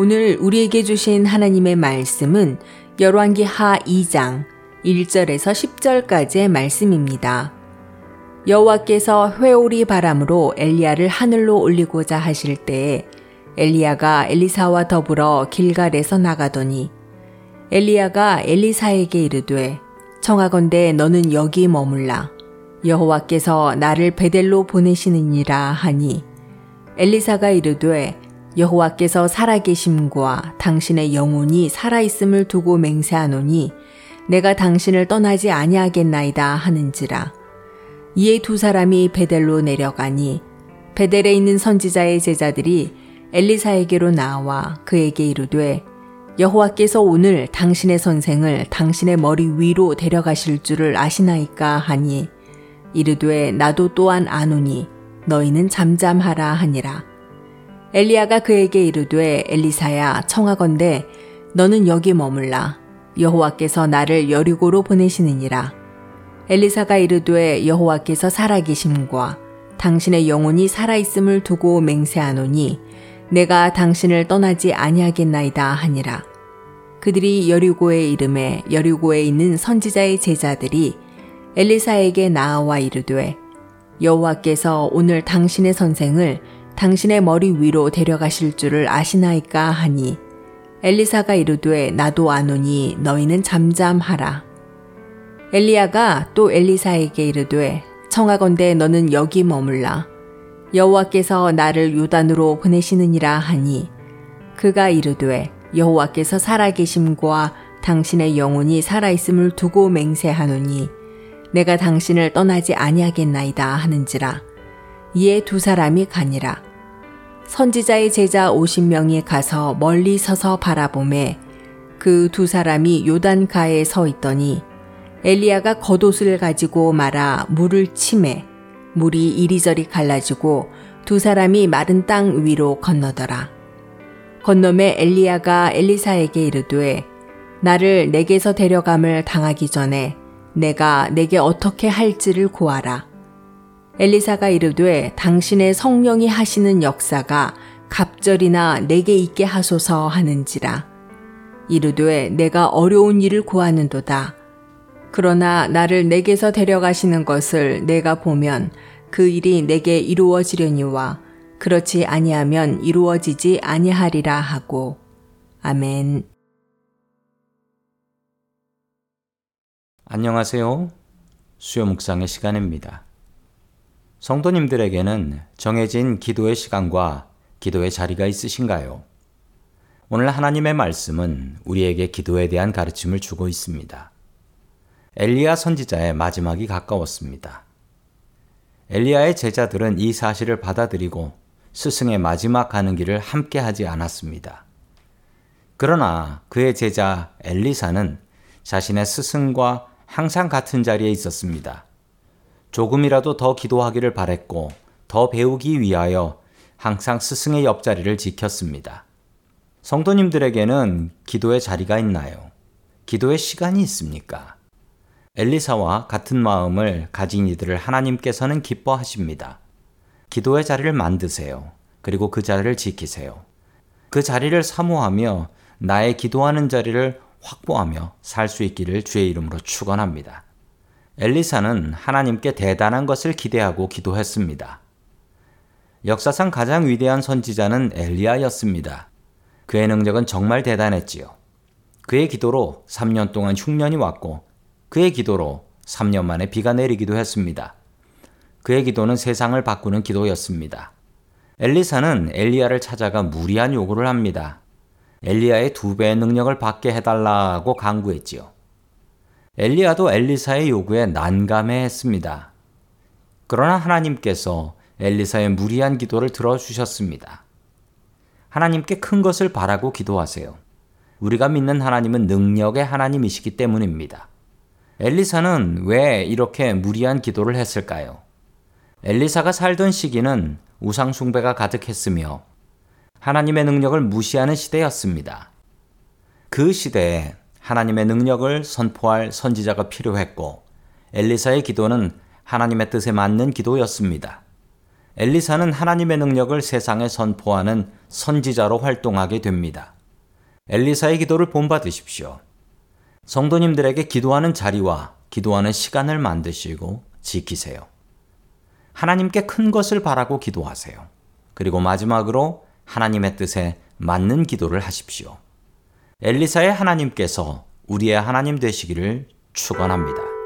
오늘 우리에게 주신 하나님의 말씀은 열왕기 하 2장 1절에서 10절까지의 말씀입니다. 여호와께서 회오리 바람으로 엘리야를 하늘로 올리고자 하실 때에 엘리야가 엘리사와 더불어 길갈에서 나가더니 엘리야가 엘리사에게 이르되 청하건대 너는 여기 머물라 여호와께서 나를 베델로 보내시느니라 하니 엘리사가 이르되 여호와께서 살아계심과 당신의 영혼이 살아있음을 두고 맹세하노니 내가 당신을 떠나지 아니하겠나이다 하는지라. 이에 두 사람이 베델로 내려가니 베델에 있는 선지자의 제자들이 엘리사에게로 나와 그에게 이르되 여호와께서 오늘 당신의 선생을 당신의 머리 위로 데려가실 줄을 아시나이까 하니 이르되 나도 또한 아노니 너희는 잠잠하라 하니라 엘리야가 그에게 이르되 엘리사야 청하건대 너는 여기 머물라 여호와께서 나를 여리고로 보내시느니라 엘리사가 이르되 여호와께서 살아계심과 당신의 영혼이 살아있음을 두고 맹세하노니 내가 당신을 떠나지 아니하겠나이다 하니라. 그들이 여리고에 이름에 여리고에 있는 선지자의 제자들이 엘리사에게 나아와 이르되 여호와께서 오늘 당신의 선생을 당신의 머리 위로 데려가실 줄을 아시나이까 하니 엘리사가 이르되 나도 아노니 너희는 잠잠하라. 엘리야가 또 엘리사에게 이르되 청하건대 너는 여기 머물라. 여호와께서 나를 요단으로 보내시느니라 하니 그가 이르되 여호와께서 살아계심과 당신의 영혼이 살아있음을 두고 맹세하노니 내가 당신을 떠나지 아니하겠나이다 하는지라. 이에 두 사람이 가니라 선지자의 제자 50명이 가서 멀리 서서 바라보매 그 두 사람이 요단가에 서 있더니 엘리야가 겉옷을 가지고 말아 물을 치매 물이 이리저리 갈라지고 두 사람이 마른 땅 위로 건너더라. 건너매 엘리야가 엘리사에게 이르되 나를 내게서 데려감을 당하기 전에 내가 내게 어떻게 할지를 구하라. 엘리사가 이르되 당신의 성령이 하시는 역사가 갑절이나 내게 있게 하소서 하는지라. 이르되 내가 어려운 일을 구하는도다. 그러나 나를 내게서 데려가시는 것을 내가 보면 그 일이 내게 이루어지려니와 그렇지 아니하면 이루어지지 아니하리라 하고 아멘. 안녕하세요. 수요 묵상의 시간입니다. 성도님들에게는 정해진 기도의 시간과 기도의 자리가 있으신가요? 오늘 하나님의 말씀은 우리에게 기도에 대한 가르침을 주고 있습니다. 엘리야 선지자의 마지막이 가까웠습니다. 엘리야의 제자들은 이 사실을 받아들이고 스승의 마지막 가는 길을 함께 하지 않았습니다. 그러나 그의 제자 엘리사는 자신의 스승과 항상 같은 자리에 있었습니다. 조금이라도 더 기도하기를 바랬고 더 배우기 위하여 항상 스승의 옆자리를 지켰습니다. 성도님들에게는 기도의 자리가 있나요? 기도의 시간이 있습니까? 엘리사와 같은 마음을 가진 이들을 하나님께서는 기뻐하십니다. 기도의 자리를 만드세요. 그리고 그 자리를 지키세요. 그 자리를 사모하며 나의 기도하는 자리를 확보하며 살 수 있기를 주의 이름으로 축원합니다. 엘리사는 하나님께 대단한 것을 기대하고 기도했습니다. 역사상 가장 위대한 선지자는 엘리야였습니다. 그의 능력은 정말 대단했지요. 그의 기도로 3년 동안 흉년이 왔고 그의 기도로 3년 만에 비가 내리기도 했습니다. 그의 기도는 세상을 바꾸는 기도였습니다. 엘리사는 엘리야를 찾아가 무리한 요구를 합니다. 엘리야의 두 배의 능력을 받게 해달라고 강구했지요. 엘리야도 엘리사의 요구에 난감해 했습니다. 그러나 하나님께서 엘리사의 무리한 기도를 들어주셨습니다. 하나님께 큰 것을 바라고 기도하세요. 우리가 믿는 하나님은 능력의 하나님이시기 때문입니다. 엘리사는 왜 이렇게 무리한 기도를 했을까요? 엘리사가 살던 시기는 우상숭배가 가득했으며 하나님의 능력을 무시하는 시대였습니다. 그 시대에 하나님의 능력을 선포할 선지자가 필요했고 엘리사의 기도는 하나님의 뜻에 맞는 기도였습니다. 엘리사는 하나님의 능력을 세상에 선포하는 선지자로 활동하게 됩니다. 엘리사의 기도를 본받으십시오. 성도님들에게 기도하는 자리와 기도하는 시간을 만드시고 지키세요. 하나님께 큰 것을 바라고 기도하세요. 그리고 마지막으로 하나님의 뜻에 맞는 기도를 하십시오. 엘리사의 하나님께서 우리의 하나님 되시기를 축원합니다.